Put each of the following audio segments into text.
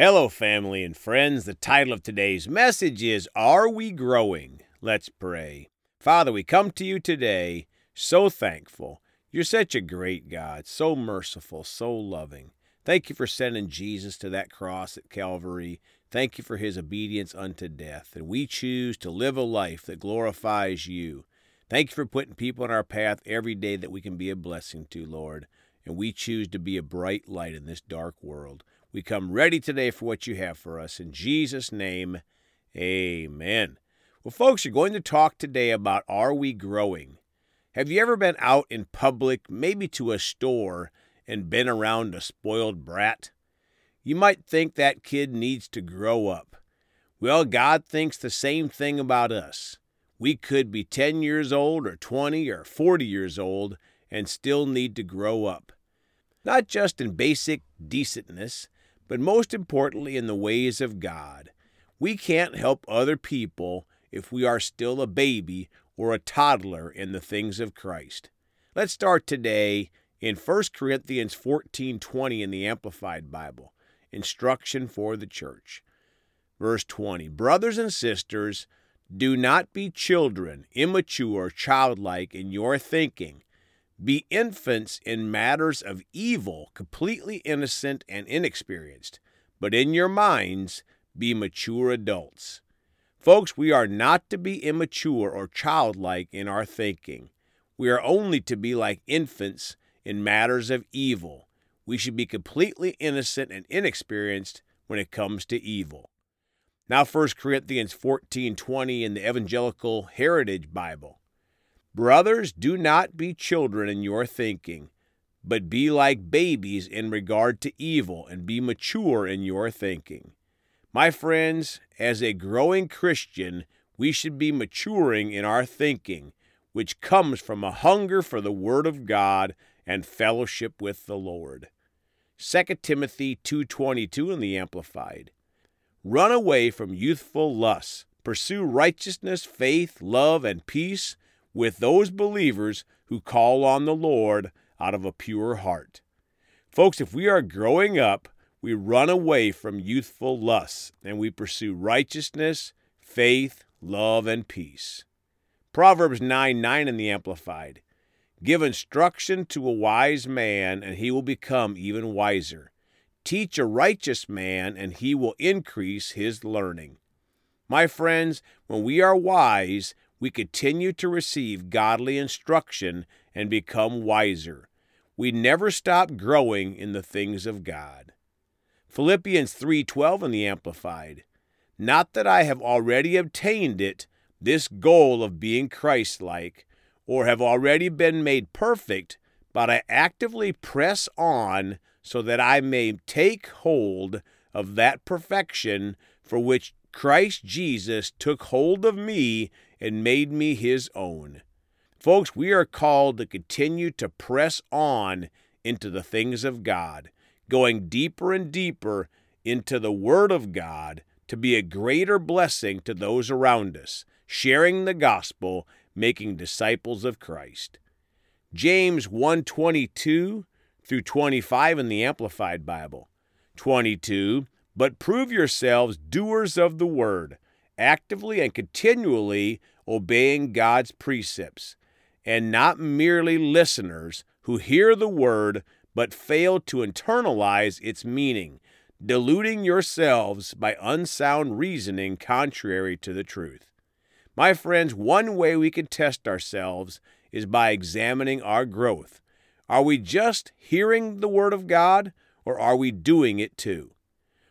Hello, family and friends. The title of today's message is Are We Growing? Let's pray. Father, we come to you today so thankful. You're such a great God, so merciful, so loving. Thank you for sending Jesus to that cross at Calvary. Thank you for his obedience unto death. And we choose to live a life that glorifies you. Thank you for putting people in our path every day that we can be a blessing to, Lord. And we choose to be a bright light in this dark world. We come ready today for what you have for us. In Jesus' name, amen. Well, folks, you're going to talk today about are we growing? Have you ever been out in public, maybe to a store, and been around a spoiled brat? You might think that kid needs to grow up. Well, God thinks the same thing about us. We could be 10 years old or 20 or 40 years old and still need to grow up. Not just in basic decentness, but most importantly in the ways of God. We can't help other people if we are still a baby or a toddler in the things of Christ. Let's start today in 1 Corinthians 14:20 in the Amplified Bible. Instruction for the church. Verse 20 Brothers and sisters, do not be children, immature, childlike in your thinking. Be infants in matters of evil, completely innocent and inexperienced. But in your minds, be mature adults. Folks, we are not to be immature or childlike in our thinking. We are only to be like infants in matters of evil. We should be completely innocent and inexperienced when it comes to evil. Now 1 Corinthians 14:20 in the Evangelical Heritage Bible. Brothers, do not be children in your thinking, but be like babies in regard to evil and be mature in your thinking. My friends, as a growing Christian, we should be maturing in our thinking, which comes from a hunger for the Word of God and fellowship with the Lord. 2 Timothy 2:22 in the amplified. Run away from youthful lusts. Pursue righteousness, faith, love and peace with those believers who call on the Lord out of a pure heart. Folks, if we are growing up, we run away from youthful lusts and we pursue righteousness, faith, love, and peace. Proverbs 9 9 in the Amplified. Give instruction to a wise man, and he will become even wiser. Teach a righteous man, and he will increase his learning. My friends, when we are wise, we continue to receive godly instruction and become wiser. We never stop growing in the things of God. Philippians 3:12 in the amplified. Not that I have already obtained it, this goal of being Christ-like, or have already been made perfect, but I actively press on so that I may take hold of that perfection for which Christ Jesus took hold of me and made me his own. Folks, we are called to continue to press on into the things of God, going deeper and deeper into the Word of God to be a greater blessing to those around us, sharing the gospel making disciples of Christ. James 1:22 through 25 in the Amplified Bible. 22 But prove yourselves doers of the word, actively and continually obeying God's precepts, and not merely listeners who hear the word but fail to internalize its meaning, deluding yourselves by unsound reasoning contrary to the truth. My friends, one way we can test ourselves is by examining our growth. Are we just hearing the Word of God, or are we doing it too?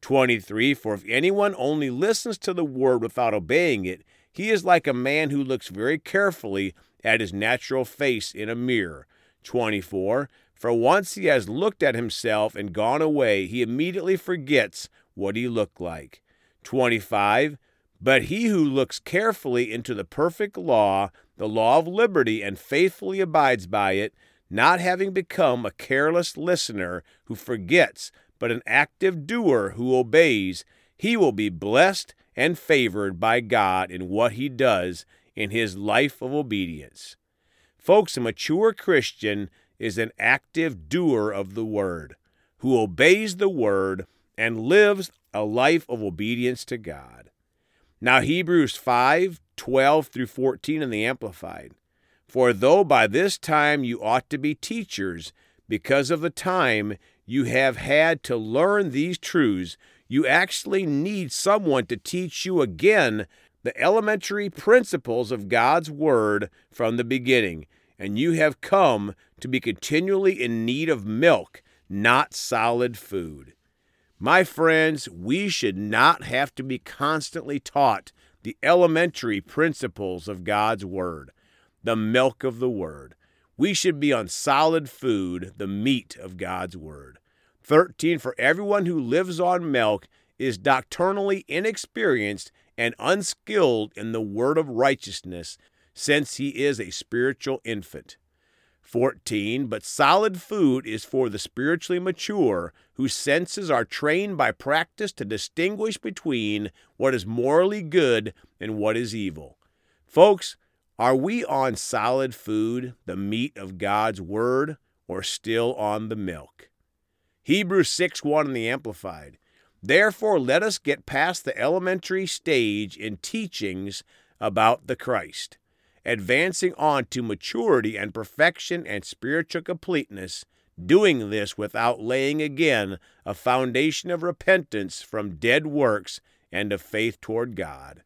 23 For if anyone only listens to the Word without obeying it, he is like a man who looks very carefully at his natural face in a mirror. 24 For once he has looked at himself and gone away, he immediately forgets what he looked like. 25 but he who looks carefully into the perfect law, the law of liberty, and faithfully abides by it, not having become a careless listener who forgets, but an active doer who obeys, he will be blessed and favored by God in what he does in his life of obedience. Folks, a mature Christian is an active doer of the word, who obeys the word and lives a life of obedience to God. Now, Hebrews 5 12 through 14 in the Amplified. For though by this time you ought to be teachers, because of the time you have had to learn these truths, you actually need someone to teach you again the elementary principles of God's Word from the beginning, and you have come to be continually in need of milk, not solid food. My friends, we should not have to be constantly taught the elementary principles of God's Word, the milk of the Word. We should be on solid food, the meat of God's Word. 13. For everyone who lives on milk is doctrinally inexperienced and unskilled in the word of righteousness, since he is a spiritual infant. 14. But solid food is for the spiritually mature, whose senses are trained by practice to distinguish between what is morally good and what is evil. Folks, are we on solid food, the meat of God's Word, or still on the milk? Hebrews 6 1 in the Amplified. Therefore, let us get past the elementary stage in teachings about the Christ, advancing on to maturity and perfection and spiritual completeness, doing this without laying again a foundation of repentance from dead works and of faith toward God.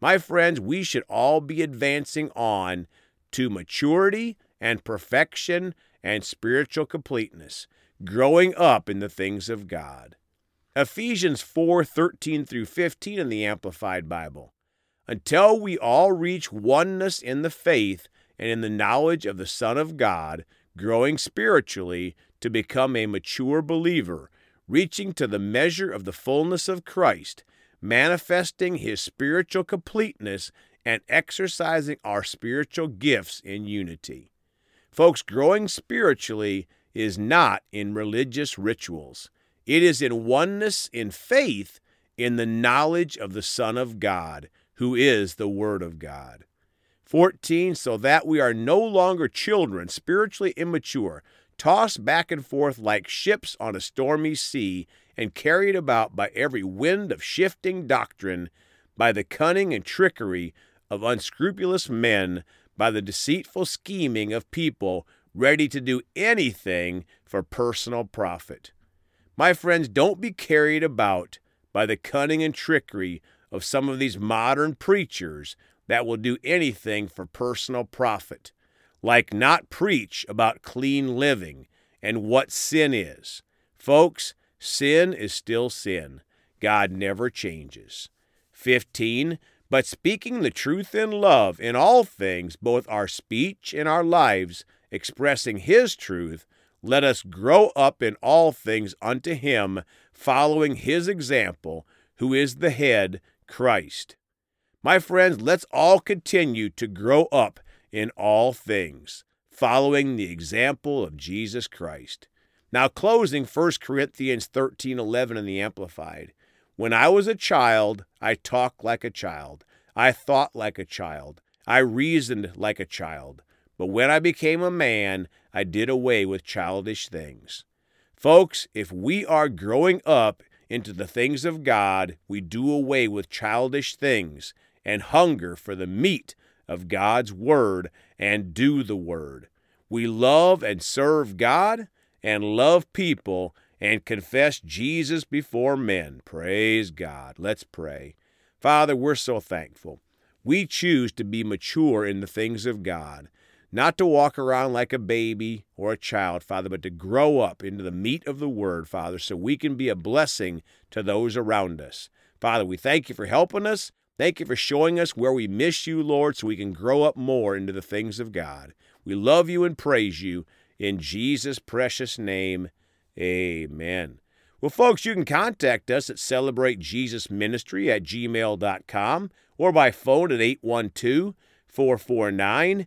My friends, we should all be advancing on to maturity and perfection and spiritual completeness, growing up in the things of God. Ephesians 4 13 through 15 in the Amplified Bible. Until we all reach oneness in the faith and in the knowledge of the Son of God, growing spiritually to become a mature believer, reaching to the measure of the fullness of Christ, manifesting his spiritual completeness, and exercising our spiritual gifts in unity. Folks, growing spiritually is not in religious rituals. It is in oneness in faith in the knowledge of the Son of God, who is the Word of God. 14. So that we are no longer children, spiritually immature, tossed back and forth like ships on a stormy sea, and carried about by every wind of shifting doctrine, by the cunning and trickery of unscrupulous men, by the deceitful scheming of people ready to do anything for personal profit. My friends, don't be carried about by the cunning and trickery of some of these modern preachers that will do anything for personal profit, like not preach about clean living and what sin is. Folks, sin is still sin. God never changes. 15. But speaking the truth in love in all things, both our speech and our lives, expressing His truth, let us grow up in all things unto him, following his example, who is the head, Christ. My friends, let's all continue to grow up in all things, following the example of Jesus Christ. Now, closing 1 Corinthians 13 11 in the Amplified. When I was a child, I talked like a child. I thought like a child. I reasoned like a child. But when I became a man, I did away with childish things. Folks, if we are growing up into the things of God, we do away with childish things and hunger for the meat of God's Word and do the Word. We love and serve God and love people and confess Jesus before men. Praise God. Let's pray. Father, we're so thankful. We choose to be mature in the things of God not to walk around like a baby or a child, Father, but to grow up into the meat of the Word, Father, so we can be a blessing to those around us. Father, we thank you for helping us. Thank you for showing us where we miss you, Lord, so we can grow up more into the things of God. We love you and praise you. In Jesus' precious name, amen. Well, folks, you can contact us at celebratejesusministry at gmail.com or by phone at 812 449